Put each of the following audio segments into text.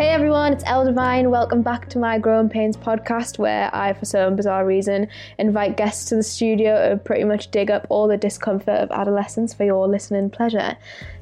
Hey everyone, it's L Devine. Welcome back to my Growing Pains podcast, where I, for some bizarre reason, invite guests to the studio to pretty much dig up all the discomfort of adolescence for your listening pleasure.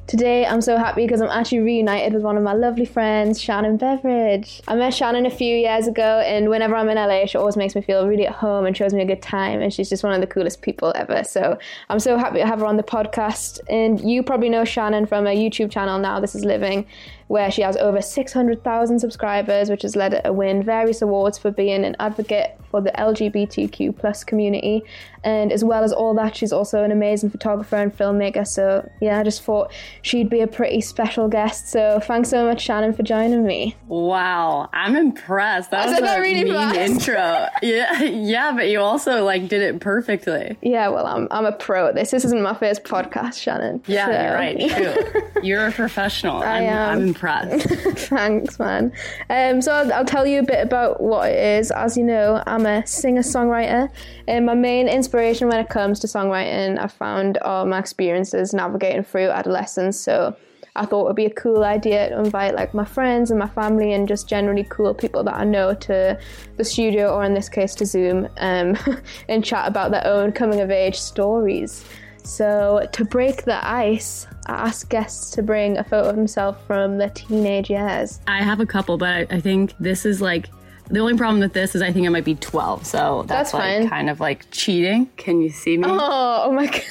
Today, I'm so happy because I'm actually reunited with one of my lovely friends, Shannon Beveridge. I met Shannon a few years ago, and whenever I'm in LA, she always makes me feel really at home and shows me a good time. And she's just one of the coolest people ever. So I'm so happy to have her on the podcast. And you probably know Shannon from a YouTube channel now, This Is Living, where she has over 600,000 subscribers, which has led her to win various awards for being an advocate for the LGBTQ plus community. And as well as all that, she's also an amazing photographer and filmmaker. So yeah, I just thought she'd be a pretty special guest. So thanks so much, Shannon, for joining me. Wow, I'm impressed. That I was a really mean fast. intro. yeah, yeah, but you also like did it perfectly. Yeah, well, I'm I'm a pro at this. This isn't my first podcast, Shannon. Yeah, So- you're right. True. You're a professional. I am. am. I'm impressed. Thanks, man. Um, so I'll, I'll tell you a bit about what it is. As you know, I'm a singer-songwriter, and my main inspiration when it comes to songwriting, I found are my experiences navigating through adolescence. So I thought it would be a cool idea to invite like my friends and my family and just generally cool people that I know to the studio, or in this case, to Zoom, um, and chat about their own coming-of-age stories. So, to break the ice, I asked guests to bring a photo of themselves from their teenage years. I have a couple, but I, I think this is like the only problem with this is I think I might be 12, so that's, That's like fine. kind of like cheating. Can you see me? Oh, oh my god.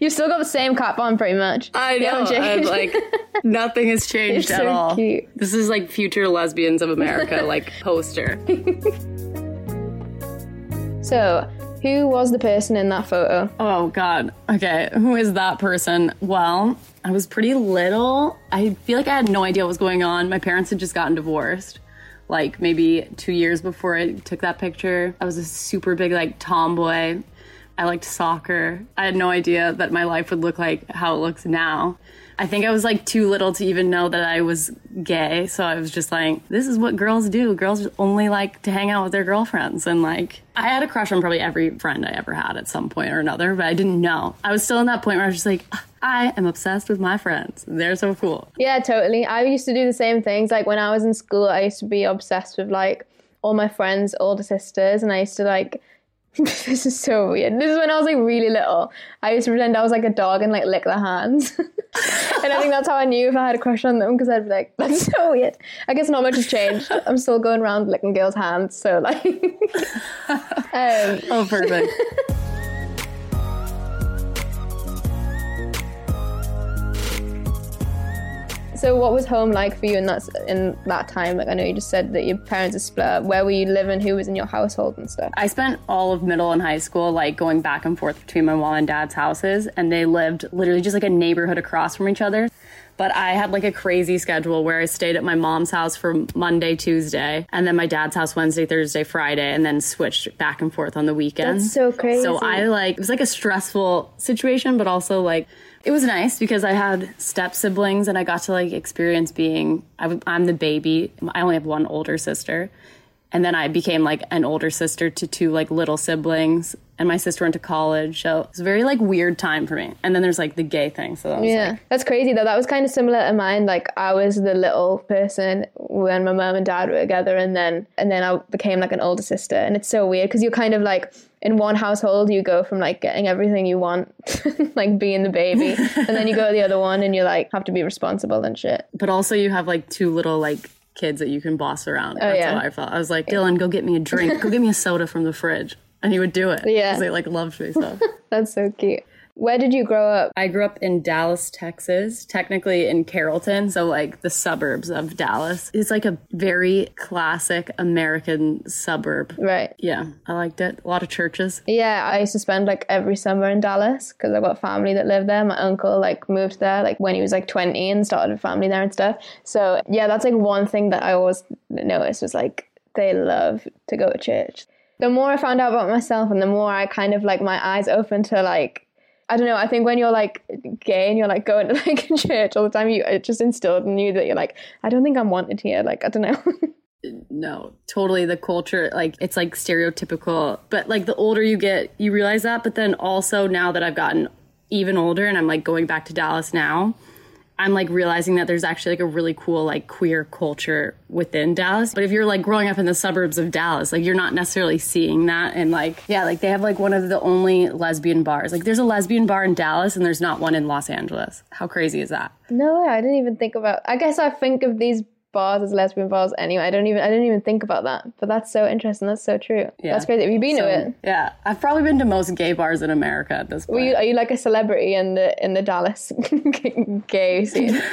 You've still got the same cap on pretty much. I You know. I'm like nothing has changed You're at so all. cute. This is like future lesbians of America like poster. so, who was the person in that photo? Oh God. Okay, who is that person? Well, I was pretty little. I feel like I had no idea what was going on. My parents had just gotten divorced. Like maybe two years before I took that picture. I was a super big like tomboy. I liked soccer. I had no idea that my life would look like how it looks now. I think I was like too little to even know that I was gay. So I was just like, this is what girls do. Girls only like to hang out with their girlfriends. And like, I had a crush on probably every friend I ever had at some point or another, but I didn't know. I was still in that point where I was just like, I am obsessed with my friends. They're so cool. Yeah, totally. I used to do the same things. Like when I was in school, I used to be obsessed with like all my friends' older sisters, and I used to like. This is so weird. This is when I was like really little. I used to pretend I was like a dog and like lick their hands. and I think that's how I knew if I had a crush on them because I'd be like, that's so weird. I guess not much has changed. I'm still going around licking girls' hands. So like, um, Oh, perfect. So, what was home like for you in that in that time? Like, I know you just said that your parents are split. up. Where were you living? Who was in your household and stuff? I spent all of middle and high school like going back and forth between my mom and dad's houses, and they lived literally just like a neighborhood across from each other. But I had like a crazy schedule where I stayed at my mom's house for Monday, Tuesday, and then my dad's house Wednesday, Thursday, Friday, and then switched back and forth on the weekends. That's so crazy. So I like it was like a stressful situation, but also like it was nice because I had step siblings and I got to like experience being I w- I'm the baby. I only have one older sister. And then I became like an older sister to two like little siblings, and my sister went to college. So it was a very like weird time for me. And then there's like the gay thing. So that was, Yeah, like, that's crazy though. That was kind of similar to mine. Like I was the little person when my mom and dad were together, and then and then I became like an older sister, and it's so weird because you're kind of like in one household you go from like getting everything you want, like being the baby, and then you go to the other one and you like have to be responsible and shit. but also you have like two little like kids that you can boss around. Oh, That's Oh, yeah. how I felt. I was like, Dylan, go get me a drink. Go get me a soda from the fridge. And he would do it. yeah they like loved me so. That's so cute. Where did you grow up? I grew up in Dallas, Texas, technically in Carrollton, so like the suburbs of Dallas. It's like a very classic American suburb. Right. Yeah, I liked it. A lot of churches. Yeah, I used to spend like every summer in Dallas because I've got family that lived there. My uncle like moved there like when he was like 20 and started a family there and stuff. So yeah, that's like one thing that I always noticed was like they love to go to church. The more I found out about myself and the more I kind of like my eyes opened to like I don't know. I think when you're like gay and you're like going to like church all the time, you it just instilled in you that you're like, I don't think I'm wanted here. Like I don't know. No, totally the culture, like it's like stereotypical. But like the older you get, you realize that. But then also now that I've gotten even older and I'm like going back to Dallas now, I'm like realizing that there's actually like a really cool like queer culture within Dallas. But if you're like growing up in the suburbs of Dallas, like you're not necessarily seeing that. And like, yeah, like they have like one of the only lesbian bars. Like there's a lesbian bar in Dallas and there's not one in Los Angeles. How crazy is that? No way, I didn't even think about. I guess I think of these bars as lesbian bars anyway. I don't even I didn't even think about that. But that's so interesting. That's so true. Yeah. That's crazy. Have you been So, to it? Yeah, I've probably been to most gay bars in America at this point. Are you, are you like a celebrity in the in the Dallas gay scene?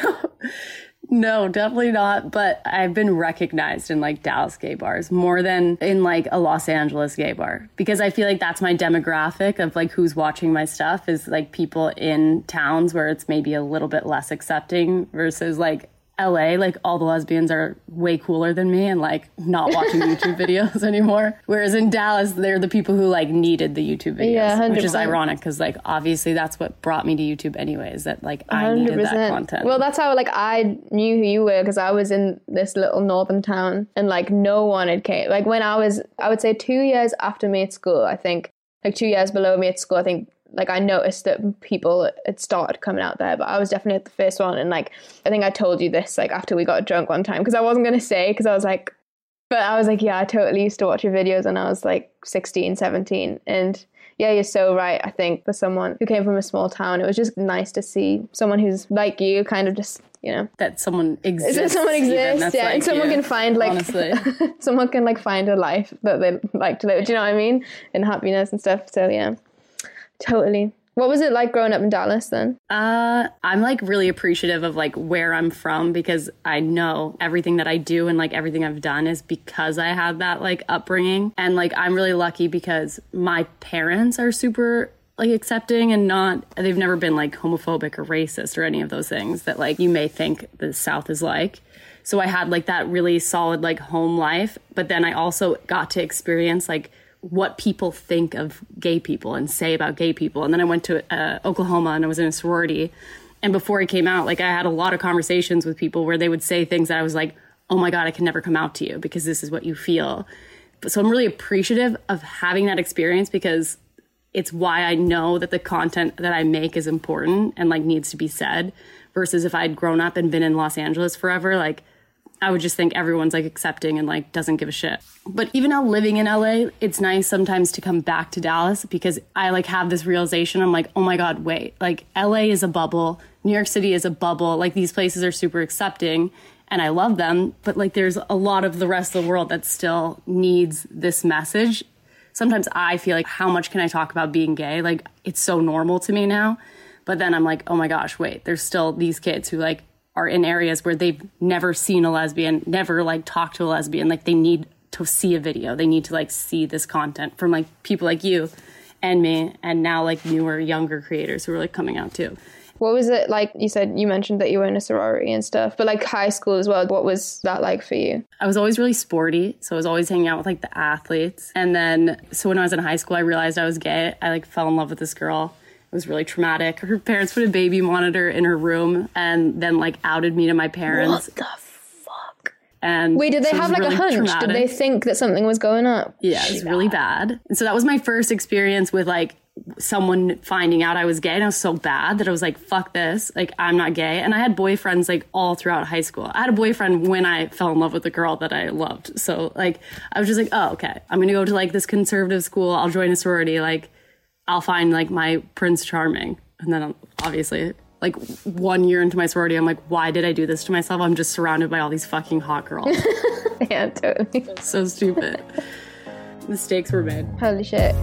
No, definitely not. But I've been recognized in like Dallas gay bars more than in like a Los Angeles gay bar because I feel like that's my demographic of like who's watching my stuff is like people in towns where it's maybe a little bit less accepting versus like LA, like all the lesbians are way cooler than me and like not watching YouTube videos anymore. Whereas in Dallas, they're the people who like needed the YouTube videos, Yeah, which is ironic because like obviously that's what brought me to YouTube anyways. That like I needed that content. Well, that's how like I knew who you were because I was in this little northern town and like no one had came. Like when I was, I would say two years after me at school. I think like two years below me at school. I think like I noticed that people had started coming out there, but I was definitely at the first one. And like I think I told you this like after we got drunk one time because I wasn't gonna say because I was like, but I was like, yeah, I totally used to watch your videos when I was like 16, 17. And yeah, you're so right. I think for someone who came from a small town, it was just nice to see someone who's like you, kind of just, you know, that someone exists. that someone exists, yeah, and someone yeah, can find like honestly. someone can like find a life that they like to live. Do you know what I mean? And happiness and stuff. So yeah, totally. What was it like growing up in Dallas then? Uh, I'm like really appreciative of like where I'm from because I know everything that I do and like everything I've done is because I had that like upbringing. And like I'm really lucky because my parents are super like accepting and not they've never been like homophobic or racist or any of those things that like you may think the South is like. So I had like that really solid like home life, but then I also got to experience like what people think of gay people and say about gay people. And then I went to uh, Oklahoma and I was in a sorority. And before I came out, like I had a lot of conversations with people where they would say things that I was like, oh my God, I can never come out to you because this is what you feel. But so I'm really appreciative of having that experience because it's why I know that the content that I make is important and like needs to be said versus if I'd grown up and been in Los Angeles forever, like I would just think everyone's like accepting and like doesn't give a shit. But even now living in LA, it's nice sometimes to come back to Dallas because I like have this realization. I'm like, oh my God, wait, like LA is a bubble. New York City is a bubble. Like these places are super accepting and I love them. But like there's a lot of the rest of the world that still needs this message. Sometimes I feel like, how much can I talk about being gay? Like it's so normal to me now. But then I'm like, oh my gosh, wait, there's still these kids who like are in areas where they've never seen a lesbian, never like talked to a lesbian. Like they need to see a video. They need to like see this content from like people like you and me and now like newer, younger creators who are like coming out too. What was it like? You said you mentioned that you were in a sorority and stuff, but like high school as well. What was that like for you? I was always really sporty, so I was always hanging out with like the athletes. And then so when I was in high school, I realized I was gay. I like fell in love with this girl. It was really traumatic. Her parents put a baby monitor in her room and then like outed me to my parents. What the fuck? And Wait, did they so have was like a really hunch? Did they think that something was going up? Yeah, it was really bad. And so that was my first experience with like someone finding out I was gay. And I was so bad that I was like, fuck this. Like, I'm not gay. And I had boyfriends like all throughout high school. I had a boyfriend when I fell in love with the girl that I loved. So, like, I was just like, oh, okay. I'm going to go to like this conservative school. I'll join a sorority. Like, I'll find like my Prince Charming. And then obviously, like one year into my sorority, I'm like, why did I do this to myself? I'm just surrounded by all these fucking hot girls. yeah, totally. so stupid. Mistakes were made. Holy shit.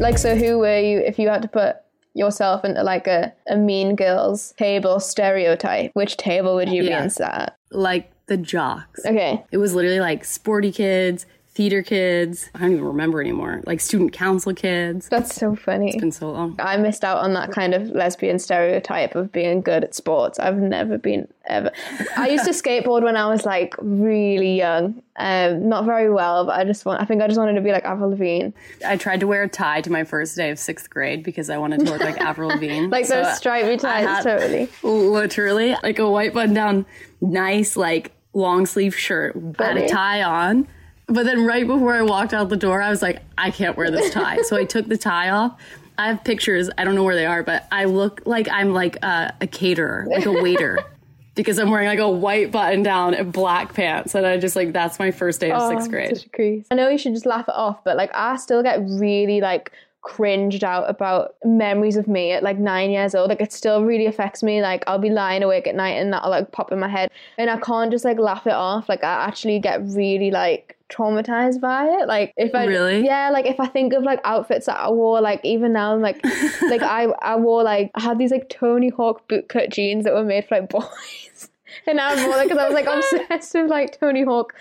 Like, so who were you if you had to put yourself into like a, a mean girls table stereotype? Which table would you Yeah. be in sat? Like the jocks. Okay. It was literally like sporty kids, theater kids. I don't even remember anymore. Like student council kids. That's so funny. It's been so long. I missed out on that kind of lesbian stereotype of being good at sports. I've never been ever. I used to skateboard when I was like really young. Um, not very well, but I just want. I think I just wanted to be like Avril Lavigne, I tried to wear a tie to my first day of sixth grade because I wanted to look like Avril Lavigne. like So those stripy ties. totally. Literally, like a white button down, nice, like long sleeve shirt. Had a tie on, But then right before I walked out the door, I was like, I can't wear this tie. so I took the tie off. I have pictures. I don't know where they are, but I look like I'm like a, a caterer, like a waiter. because I'm wearing like a white button down and black pants. And I just like, that's my first day of Oh, sixth grade. such a crease. I know you should just laugh it off, but like I still get really like cringed out about memories of me at like nine years old. Like it still really affects me. Like I'll be lying awake at night and that'll like pop in my head. And I can't just like laugh it off. Like I actually get really like traumatized by it. Like if I Really? Yeah, like if I think of like outfits that I wore, like even now I'm like like I I wore like I had these like Tony Hawk bootcut jeans that were made for like boys. And I wore like because I was like obsessed with like Tony Hawk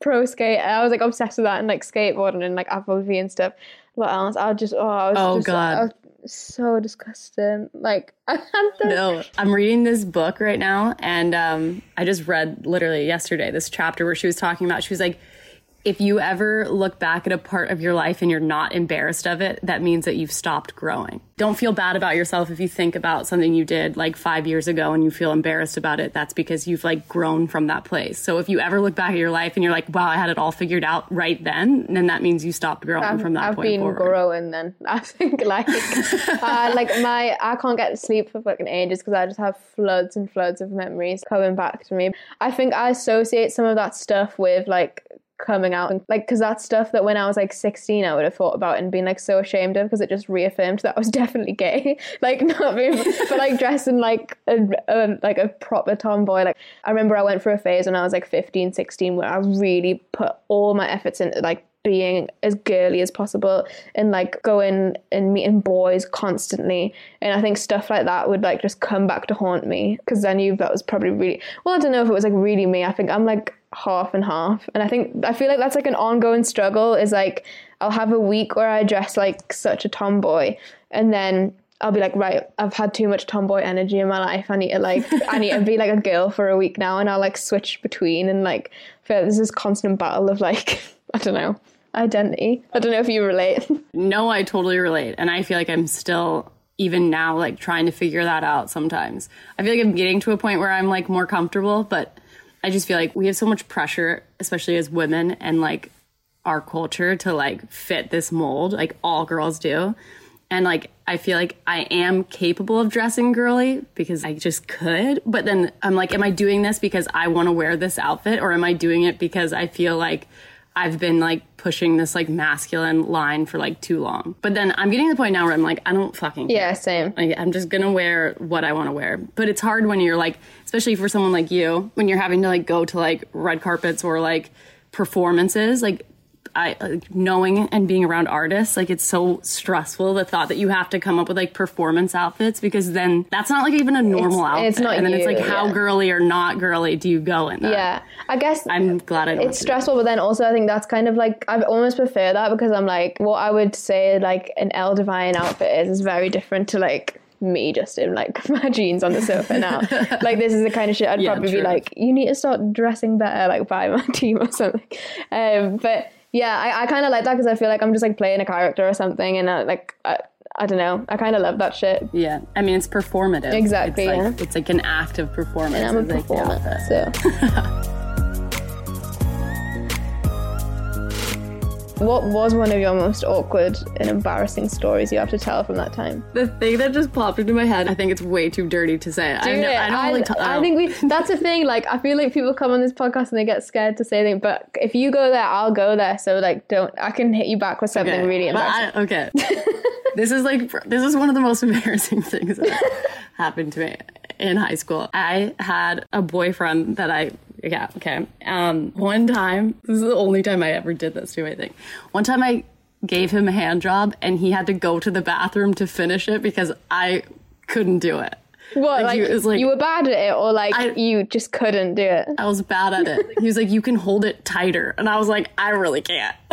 pro skate. I was like obsessed with that and like skateboarding and like Applebee and stuff. What else? I was just oh, I was Oh, just, God. Was so disgusting. Like I had No, I'm reading this book right now, and um, I just read literally yesterday this chapter where she was talking about. She was like, if you ever look back at a part of your life and you're not embarrassed of it, that means that you've stopped growing. Don't feel bad about yourself if you think about something you did like five years ago and you feel embarrassed about it. That's because you've like grown from that place. So if you ever look back at your life and you're like, wow, I had it all figured out right then, then that means you stopped growing I've, from that I've point been forward. growing then. I think like uh, like my I can't get to sleep for fucking ages because I just have floods and floods of memories coming back to me. I think I associate some of that stuff with like coming out and like because that's stuff that when I was like 16 I would have thought about and been like so ashamed of because it just reaffirmed that I was definitely gay. Like not being but like dressing like a, a like a proper tomboy. Like I remember I went through a phase when I was like 15 16 where I really put all my efforts into like being as girly as possible and like going and meeting boys constantly. And i think stuff like that would like just come back to haunt me because i knew that was probably really well i don't know if it was like really me. I think i'm like half and half and i think i feel like that's like an ongoing struggle is like i'll have a week where i dress like such a tomboy and then I'll be like, right, I've had too much tomboy energy in my life. I need to like, I need to be like a girl for a week now, and I'll like switch between and like, feel there's this constant battle of like, I don't know, identity. I don't know if you relate. No, I totally relate. And I feel like I'm still, even now, like trying to figure that out sometimes. I feel like I'm getting to a point where I'm like more comfortable, but I just feel like we have so much pressure, especially as women and like our culture to like fit this mold, like all girls do. And like, I feel like I am capable of dressing girly because I just could. But then I'm like, am I doing this because I want to wear this outfit or am I doing it because I feel like I've been like pushing this like masculine line for like too long. But then I'm getting to the point now where I'm like, I don't fucking care. yeah, same. Like, I'm just gonna wear what I want to wear. But it's hard when you're like, especially for someone like you, when you're having to like go to like red carpets or like performances. Like, I like, knowing and being around artists, like it's so stressful. The thought that you have to come up with like performance outfits because then that's not like even a normal It's- outfit. it's not and then it's like, how yeah. girly or not girly do you go in that? Yeah, I guess I'm glad I don't. it's stressful, but then also I think that's kind of like I almost prefer that because I'm like what I would say like an L Devine outfit is is very different to like me just in like my jeans on the sofa now. like this is the kind of shit I'd Yeah, probably be like, you need to start dressing better, like by my team or something. Um, but yeah, I, I kind of like that because I feel like I'm just like playing a character or something, and uh, like I, I don't know, I kind of love that shit. Yeah, I mean it's performative. Exactly, It's like, yeah. it's like an act of performance. And I'm a It's like performer, so. What was one of your most awkward and embarrassing stories you have to tell from that time? The thing that just popped into my head, I think it's way too dirty to say. I, Dude, know, I don't I, really. T- I think we. That's the thing. Like, I feel like people come on this podcast and they get scared to say things. But if you go there, I'll go there. So like, don't. I can hit you back with something really But embarrassing. I, okay. this is like this is one of the most embarrassing things that happened to me in high school. I had a boyfriend that I yeah okay. Um, one time this is the only time I ever did this too. I think one time I gave him a hand job and he had to go to the bathroom to finish it because I couldn't do it. what? Like, he was like- you were bad at it, or like I- you just couldn't do it? I was bad at it. He was like, "You can hold it tighter," and I was like, "I really can't."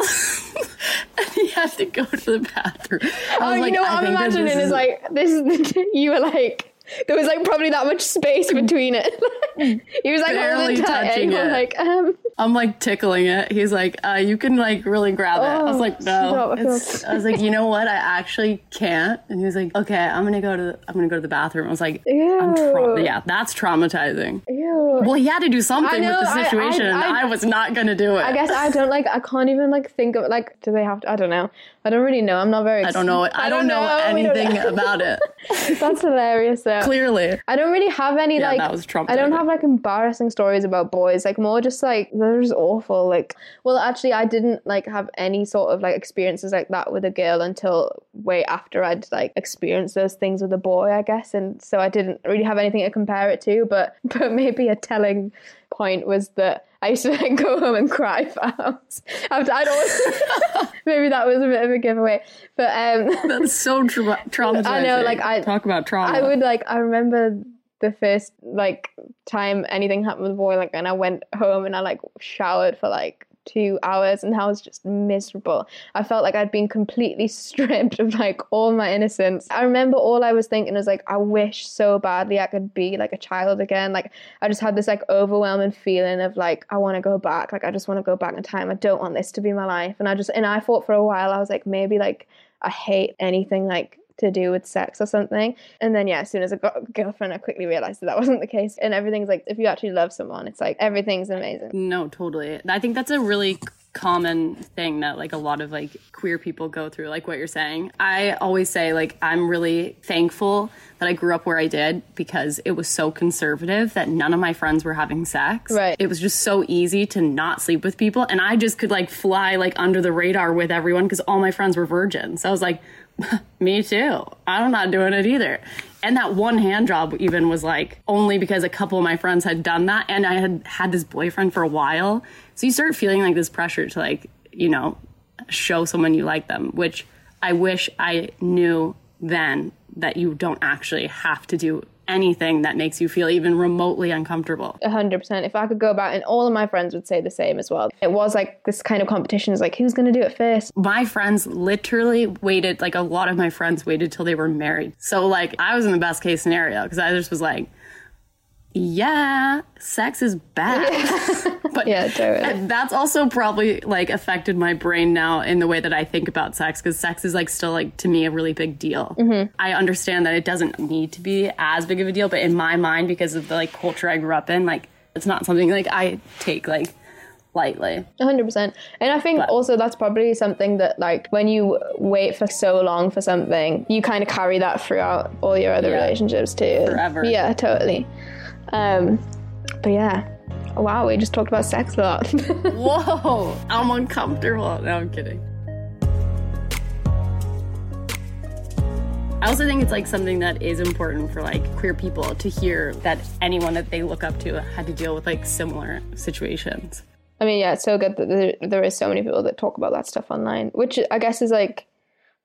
and he had to go to the bathroom. I Oh, was you like, know what "I I'm imagining this is like this is the, you were like there was like probably that much space between it. he was like Barely holding it touching I'm like, um, I'm like tickling it. He's like, uh, you can like really grab it. I was Oh, like, no. I It's, I was like, you know what? I actually can't. And he was like, okay, I'm gonna go to the, I'm gonna go to the bathroom. I was like, I'm tra- yeah, that's traumatizing. ew. Well, he had to do something know, with the situation, I- and I- I was not gonna do it. I guess I don't like. I can't even like think of like. Do they have to? I don't know. I don't really know. I'm not very. I don't know. I, don't, know, We don't anything know. about it. That's hilarious though. Clearly, I don't really have any Yeah, like that was Trump. I don't have like embarrassing stories about boys. Like more just like they're just awful. Like well actually I didn't like have any sort of like experiences like that with a girl until way after I'd like experienced those things with a boy, I guess. And so I didn't really have anything to compare it to, but but maybe a telling point was that I used to like go home and cry for hours. I'd always maybe that was a bit of a giveaway. But um that's so tra- traumatizing. I know, like, I- talk about trauma. I would like. I remember the first like time anything happened with a boy, like, and I went home and I like showered for like two hours, and I was just miserable. I felt like I'd been completely stripped of like all my innocence. I remember all I was thinking was like, I wish so badly I could be like a child again. Like, I just had this like overwhelming feeling of like, I want to go back. Like, I just want to go back in time. I don't want this to be my life. And I just and I thought for a while, I was like, maybe like I hate anything like to do with sex or something. And then yeah, as soon as I got a girlfriend, I quickly realized that that wasn't the case. And everything's like, if you actually love someone, it's like everything's amazing. No, totally. I think that's a really common thing that like a lot of like queer people go through like what you're saying. I always say like I'm really thankful that I grew up where I did because it was so conservative that none of my friends were having sex. Right. It was just so easy to not sleep with people and I just could like fly like under the radar with everyone because all my friends were virgins. So I was like me too. I'm not doing it either. And that one hand job even was like only because a couple of my friends had done that and I had had this boyfriend for a while. So you start feeling like this pressure to like, you know, show someone you like them, which I wish I knew then that you don't actually have to do anything that makes you feel even remotely uncomfortable. A hundred percent. If I could go back, and all of my friends would say the same as well. It was like this kind of competition is like, who's going to do it first? my friends literally waited like a lot of my friends waited till they were married so like i was in the best case scenario because i just was like yeah sex is bad but Yeah, totally. that's also probably like affected my brain now in the way that i think about sex because sex is like still like to me a really big deal mm-hmm. i understand that it doesn't need to be as big of a deal but in my mind because of the like culture i grew up in like it's not something like i take like lightly A hundred percent. And I think also that's probably something that like when you wait for so long for something, you kind of carry that throughout all your other Yeah. relationships too. Forever. Yeah, totally. Um, but yeah. Wow, we just talked about sex a lot. Whoa, I'm uncomfortable. No, I'm kidding. I also think it's like something that is important for like queer people to hear that anyone that they look up to had to deal with like similar situations. I mean, yeah, it's so good that there, there is so many people that talk about that stuff online, which I guess is like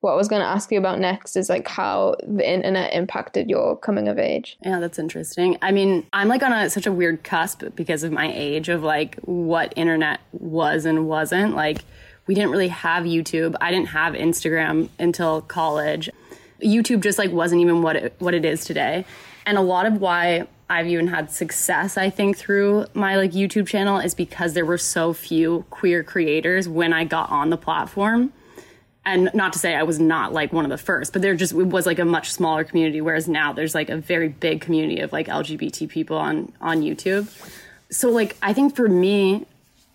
what I was going to ask you about next is like how the internet impacted your coming of age. Yeah, that's interesting. I mean, I'm like on a, such a weird cusp because of my age of like what internet was and wasn't. Like, we didn't really have YouTube. I didn't have Instagram until college. YouTube just like wasn't even what it, what it is today. And a lot of why I've even had success, I think, through my like YouTube channel is because there were so few queer creators when I got on the platform and not to say I was not like one of the first, but there just was like a much smaller community. Whereas now there's like a very big community of like LGBT people on on YouTube. So like I think for me,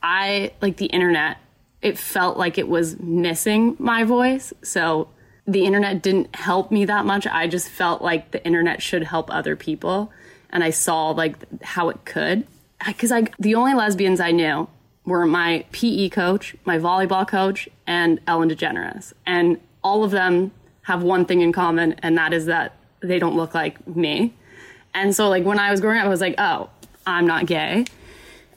I like the internet. It felt like it was missing my voice. So the internet didn't help me that much. I just felt like the internet should help other people, and I saw like how it could. Because like the only lesbians I knew were my PE coach, my volleyball coach, and Ellen DeGeneres. And all of them have one thing in common, and that is that they don't look like me. And so, like, when I was growing up, I was like, oh, I'm not gay.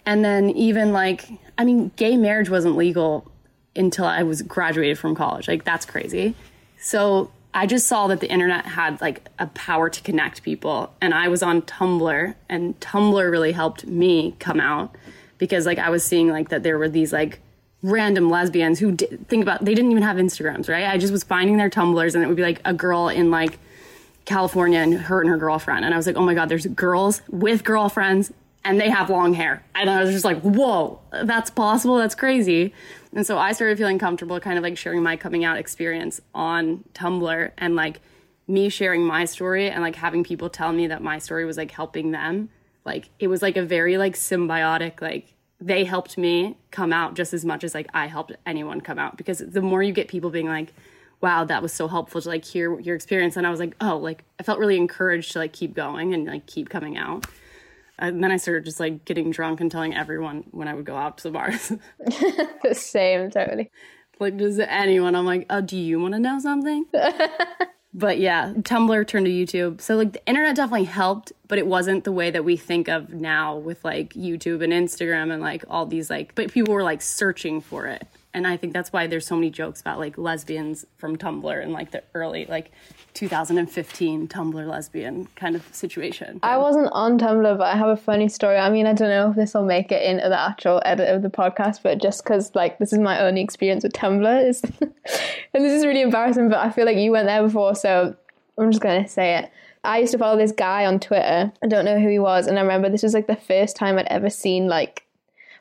And then, even like, I mean, gay marriage wasn't legal until I was graduated from college. Like, that's crazy. So, I just saw that the internet had like a power to connect people. And I was on Tumblr, and Tumblr really helped me come out because like I was seeing like that there were these like random lesbians who di- think about they didn't even have Instagrams, right? I just was finding their Tumblrs, and it would be like a girl in like California and her and her girlfriend. And I was like, oh my God, there's girls with girlfriends and they have long hair. And I was just like, whoa, that's possible. That's crazy. And so I started feeling comfortable kind of like sharing my coming out experience on Tumblr and like me sharing my story and like having people tell me that my story was like helping them. Like it was like a very like symbiotic, like they helped me come out just as much as like I helped anyone come out because the more you get people being like, wow, that was so helpful to like hear your experience. And I was like, oh, like I felt really encouraged to like keep going and like keep coming out. And then I started just like getting drunk and telling everyone when I would go out to the bars. The same, totally. like, does anyone? I'm like, oh, do you want to know something? but yeah, Tumblr turned to YouTube. So like the internet definitely helped, but it wasn't the way that we think of now with like YouTube and Instagram and like all these like, but people were like searching for it and I think that's why there's so many jokes about like lesbians from Tumblr and like the early like 2015 Tumblr lesbian kind of situation. I wasn't on Tumblr, but I have a funny story. I mean, I don't know if this will make it into the actual edit of the podcast, but just because like this is my only experience with Tumblr is, and this is really embarrassing, but I feel like you went there before, so I'm just gonna say it. I used to follow this guy on Twitter. I don't know who he was, and I remember this was like the first time I'd ever seen like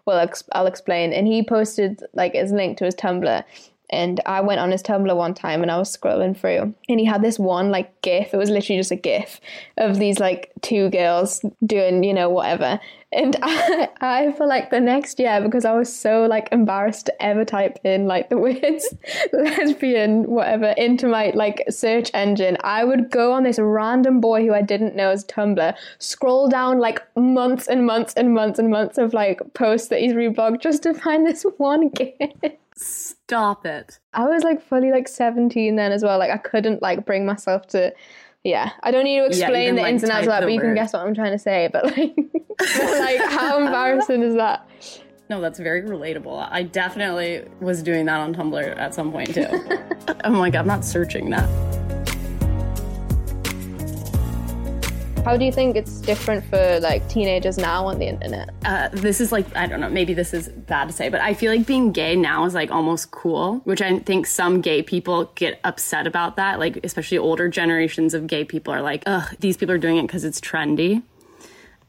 well, I'll explain. And he posted like his link to his Tumblr, and I went on his Tumblr one time and I was scrolling through and he had this one like gif. It was literally just a gif of these like two girls doing, you know, whatever. And I, I for like the next year, because I was so like embarrassed to ever type in like the words lesbian, whatever, into my like search engine, I would go on this random boy who I didn't know as Tumblr, scroll down like months and months and months and months of like posts that he's reblogged just to find this one gif. Stop it. I was like fully like 17 then as well. Like I couldn't like bring myself to yeah. I don't need to explain yeah, the like, ins and outs of that, but you can guess what I'm trying to say. But like but, like how embarrassing is that? No, that's very relatable. I definitely was doing that on Tumblr at some point too. I'm like, I'm not searching that. How do you think it's different for like teenagers now on the internet? Uh, this is like I don't know. Maybe this is bad to say, but I feel like being gay now is like almost cool, which I think some gay people get upset about that. Like especially older generations of gay people are like, ugh, these people are doing it because it's trendy.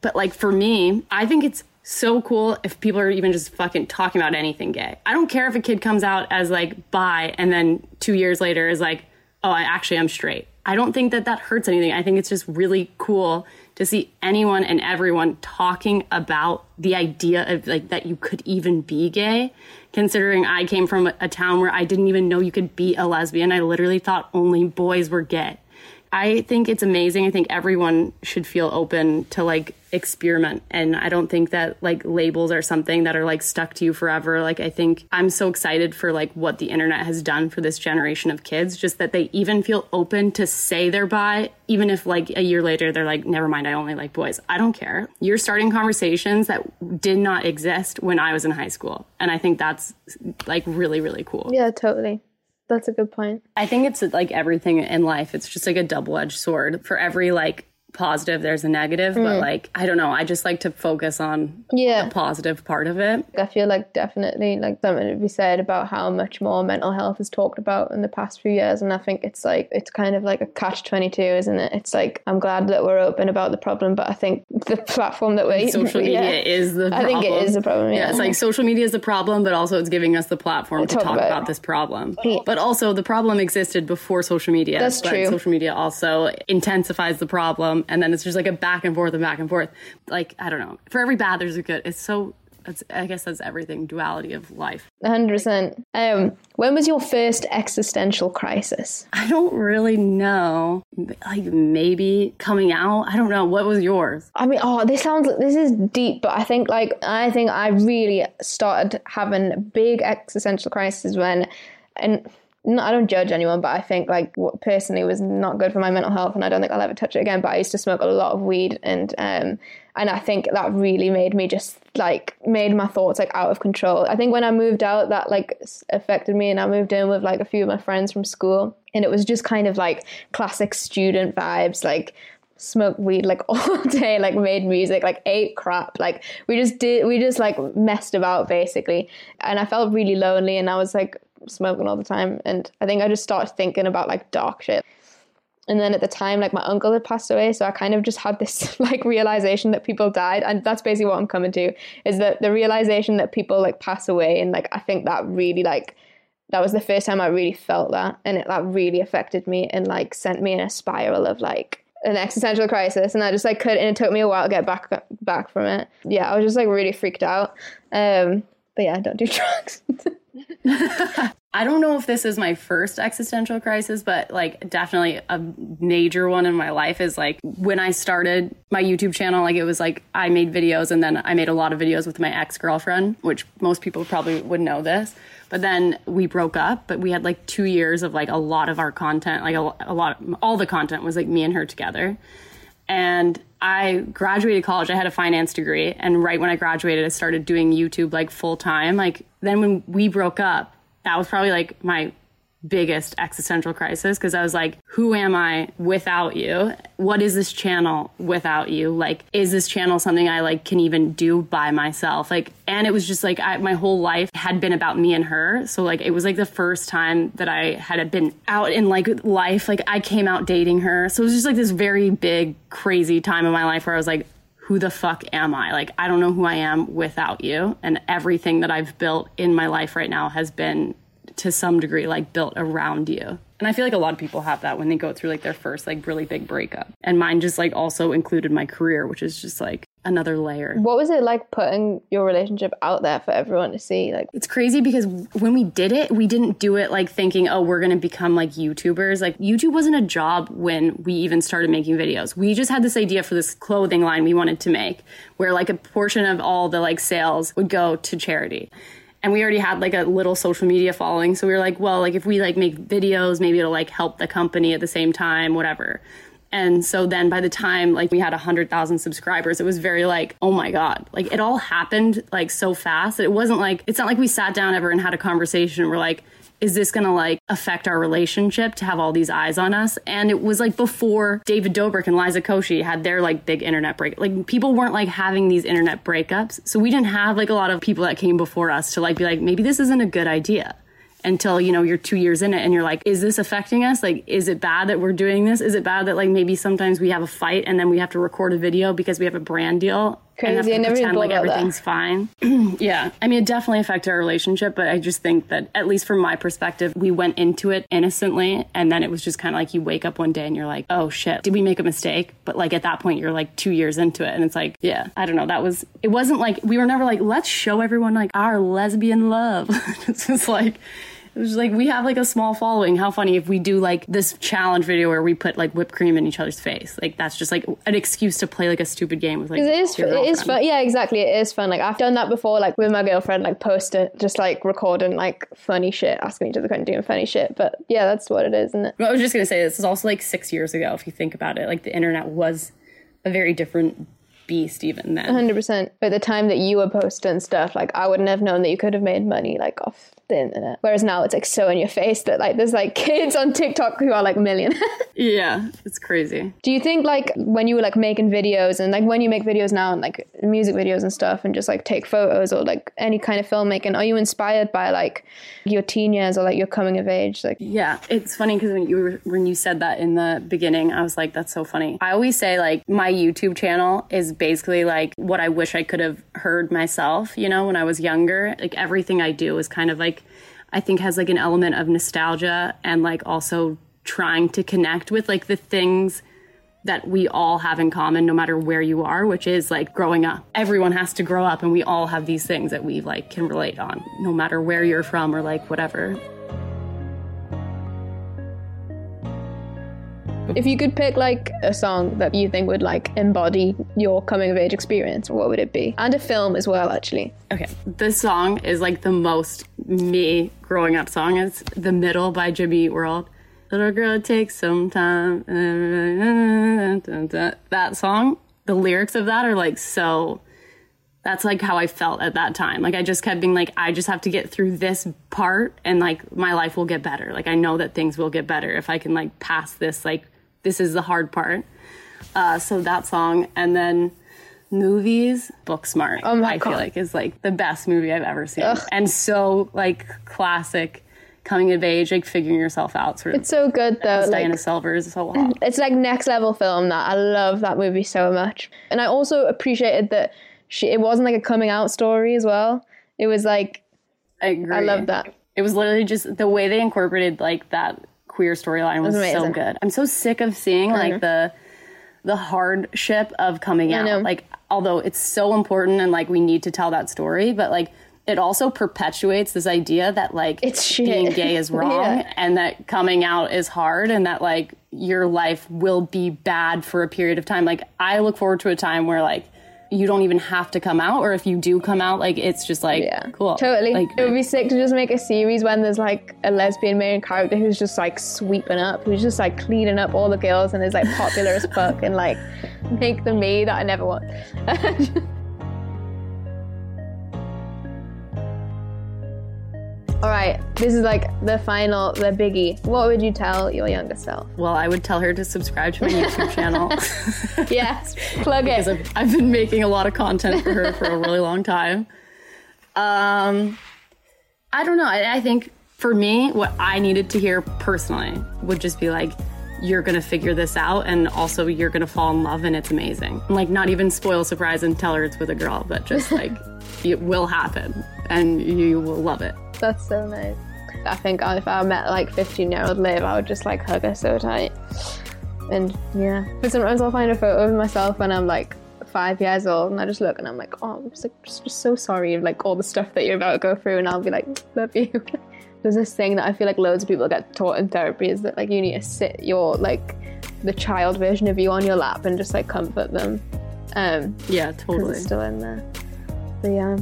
But like for me, I think it's so cool if people are even just fucking talking about anything gay. I don't care if a kid comes out as like bi and then two years later is like, oh, I actually am straight. I don't think that that hurts anything. I think it's just really cool to see anyone and everyone talking about the idea of like that you could even be gay considering I came from a, town where I didn't even know you could be a lesbian. I literally thought only boys were gay. I think it's amazing. I think everyone should feel open to like experiment. And I don't think that like labels are something that are like stuck to you forever. Like, I think I'm so excited for like what the internet has done for this generation of kids, just that they even feel open to say they're bi, even if like a year later they're like, never mind, I only like boys. I don't care. You're starting conversations that did not exist when I was in high school. And I think that's like really, really cool. Yeah, totally. That's a good point. I think it's like everything in life. It's just like a double edged sword. For every like positive, there's a negative. Mm. But like, I don't know. I just like to focus on yeah. the positive part of it. I feel like definitely like something to be said about how much more mental health is talked about in the past few years. And I think it's like, it's kind of like a catch 22, isn't it? It's like, I'm glad that we're open about the problem, but I think the platform that we're social media yeah, is the problem. I think it is the problem. Yeah. yeah. it's like social media is the problem, but also it's giving us the platform to talk, talk about, about, this problem. Yeah. But also, the problem existed before social media. That's true. Social media also intensifies the problem and then it's just like a back and forth and back and forth. Like I don't know. For every bad, there's a good. It's so. It's, I guess that's everything. Duality of life. hundred percent. Um, when was your first existential crisis? I don't really know. Like maybe coming out. I don't know. What was yours? I mean, oh, this sounds. This is deep, but I think like I think I really started having big existential crisis when, and no, I don't judge anyone, but I think like what personally was not good for my mental health, and I don't think I'll ever touch it again. But I used to smoke a lot of weed, and um, and I think that really made me just like made my thoughts like out of control. I think when I moved out, that like affected me, and I moved in with like a few of my friends from school, and it was just kind of like classic student vibes, like smoked weed like all day, like made music, like ate crap. Like we just did, we just like messed about basically. And I felt really lonely and I was like smoking all the time. And I think I just started thinking about like dark shit. And then at the time, like my uncle had passed away, so I kind of just had this like realization that people died, and that's basically what I'm coming to is that the realization that people like pass away, and like I think that really like that was the first time I really felt that, and it that really affected me and like sent me in a spiral of like an existential crisis, and I just like could, and it took me a while to get back back from it. Yeah, I was just like really freaked out. Um, but yeah, I don't do drugs. I don't know if this is my first existential crisis, but like definitely a major one in my life is like when I started my YouTube channel, like it was like I made videos and then I made a lot of videos with my ex girlfriend, which most people probably would know this. But then we broke up, but we had like two years of like a lot of our content, like a, a lot, of, all the content was like me and her together. And I graduated college. I had a finance degree. And right when I graduated, I started doing YouTube like full time. Like then when we broke up, that was probably like my biggest existential crisis because I was like, who am I without you? What is this channel without you? Like, is this channel something I like can even do by myself? Like, and it was just like I, my whole life had been about me and her. So like, it was like the first time that I had been out in like life. Like, I came out dating her. So it was just like this very big, crazy time in my life where I was like, who the fuck am I? Like, I don't know who I am without you. And everything that I've built in my life right now has been to some degree like built around you. And I feel like a lot of people have that when they go through like their first like really big breakup. And mine just like also included my career, which is just like another layer. What was it like putting your relationship out there for everyone to see? Like it's crazy because when we did it, we didn't do it like thinking, "Oh, we're going to become like YouTubers." Like YouTube wasn't a job when we even started making videos. We just had this idea for this clothing line we wanted to make where like a portion of all the like sales would go to charity and we already had like a little social media following so we were like well like if we like make videos maybe it'll like help the company at the same time whatever and so then by the time like we had 100,000 subscribers, it was very like, oh my God. Like it all happened like so fast. It wasn't like, it's not like we sat down ever and had a conversation. We're like, is this going to like affect our relationship to have all these eyes on us? And it was like before David Dobrik and Liza Koshy had their like big internet break. Like people weren't like having these internet breakups. So we didn't have like a lot of people that came before us to like be like, maybe this isn't a good idea until you know you're two years in it and you're like is this affecting us like is it bad that we're doing this is it bad that like maybe sometimes we have a fight and then we have to record a video because we have a brand deal crazy. I never pretend like everything's that. fine. yeah, I mean, it definitely affected our relationship, but I just think that at least from my perspective, we went into it innocently, and then it was just kind of like you wake up one day and you're like, oh shit, did we make a mistake? But like at that point, you're like two years into it, and it's like, yeah, I don't know. That was it. Wasn't like we were never like let's show everyone like our lesbian love. it's just like it was like we have like a small following. How funny if we do like this challenge video where we put like whipped cream in each other's face. Like that's just like an excuse to play like a stupid game with like. It is. It is fun. Yeah, exactly. It is fun. Like I've done that before. Like with my girlfriend, like posting, just like recording like funny shit, asking each other kind of doing funny shit. But yeah, that's what it is, isn't it? I was just gonna say this is also like six years ago. If you think about it, like the internet was a very different beast even then. Hundred percent. At the time that you were posting stuff, like I wouldn't have known that you could have made money like off the internet. Whereas now it's like so in your face that like there's like kids on TikTok who are like millionaires. Yeah, it's crazy. Do you think like when you were like making videos and like when you make videos now and like music videos and stuff and just like take photos or like any kind of filmmaking, are you inspired by like your teen years or like your coming of age? Like Yeah, it's funny because when you were, when you said that in the beginning, I was like, "That's so funny." I always say like my YouTube channel is basically like what I wish I could have heard myself. You know, when I was younger, like everything I do is kind of like I think has like an element of nostalgia and like also trying to connect with like the things that we all have in common no matter where you are which is like growing up everyone has to grow up and we all have these things that we like can relate on no matter where you're from or like whatever if you could pick like a song that you think would like embody your coming of age experience, what would it be? And a film as well, actually. Okay, this song is like the most me growing up song. It's "The Middle" by Jimmy Eat World. Little girl it takes some time. That song, the lyrics of that are like so. That's like how I felt at that time. Like I just kept being like, I just have to get through this part, and like my life will get better. Like I know that things will get better if I can like pass this. Like this is the hard part. Uh, so that song, and then movies booksmart Oh my i God. feel like is like the best movie i've ever seen and so like classic coming of age, like figuring yourself out. Sort of. It's so good though. Like- Diana Silvers so well. it's like next level film that I love that movie so much. And I also appreciated that she it wasn't like a coming out story as well. It was like I agree. I love that. It was literally just the way they incorporated like that queer storyline was, was so good. I'm so sick of seeing like the the hardship of coming out. Like although it's so important and like we need to tell that story, but like it also perpetuates this idea that like It's shit. being gay is wrong Yeah. and that coming out is hard and that like your life will be bad for a period of time. Like I look forward to a time where like you don't even have to come out or if you do come out like it's just like yeah, cool. Totally. Like it would be sick to just make a series when there's like a lesbian main character who's just like sweeping up, who's just like cleaning up all the girls and is like popular as fuck and like make the me that I never want. All right, this is like the final, the biggie. What would you tell your younger self? Well, I would tell her to subscribe to my YouTube channel Yes, plug because it. I've, I've been making a lot of content for her for a really long time. Um, I don't know. I, I think for me, what I needed to hear personally would just be like, you're gonna figure this out, and also you're gonna fall in love, and it's amazing. Like, not even spoil surprise and tell her it's with a girl, but just like it will happen, and you will love it. That's so nice. I think if I met like 15 year old Liv, I would just like hug her so tight. And yeah, but sometimes I'll find a photo of myself when I'm like five years old, and I just look and I'm like, oh, I'm just, like, just, just so sorry of like all the stuff that you're about to go through, and I'll be like, love you. There's this thing that I feel like loads of people get taught in therapy is that like you need to sit your like the child version of you on your lap and just like comfort them. Um, Yeah, totally, it's still in there. But yeah.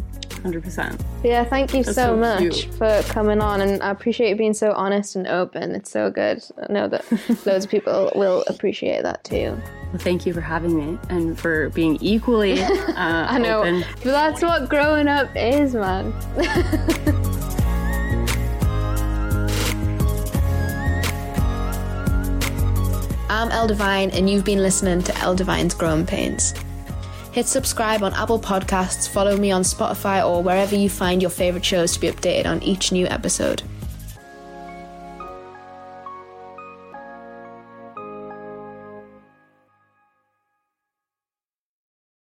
Hundred percent. Yeah, thank you so, so much cute. for coming on, and I appreciate you being so honest and open. It's so good. I know that loads of people will appreciate that too. Well, thank you for having me and for being equally. Uh, I know, Open. but that's what growing up is, man. I'm L Devine, and you've been listening to L Devine's Growing Pains. Hit subscribe on Apple Podcasts, follow me on Spotify, or wherever you find your favourite shows to be updated on each new episode.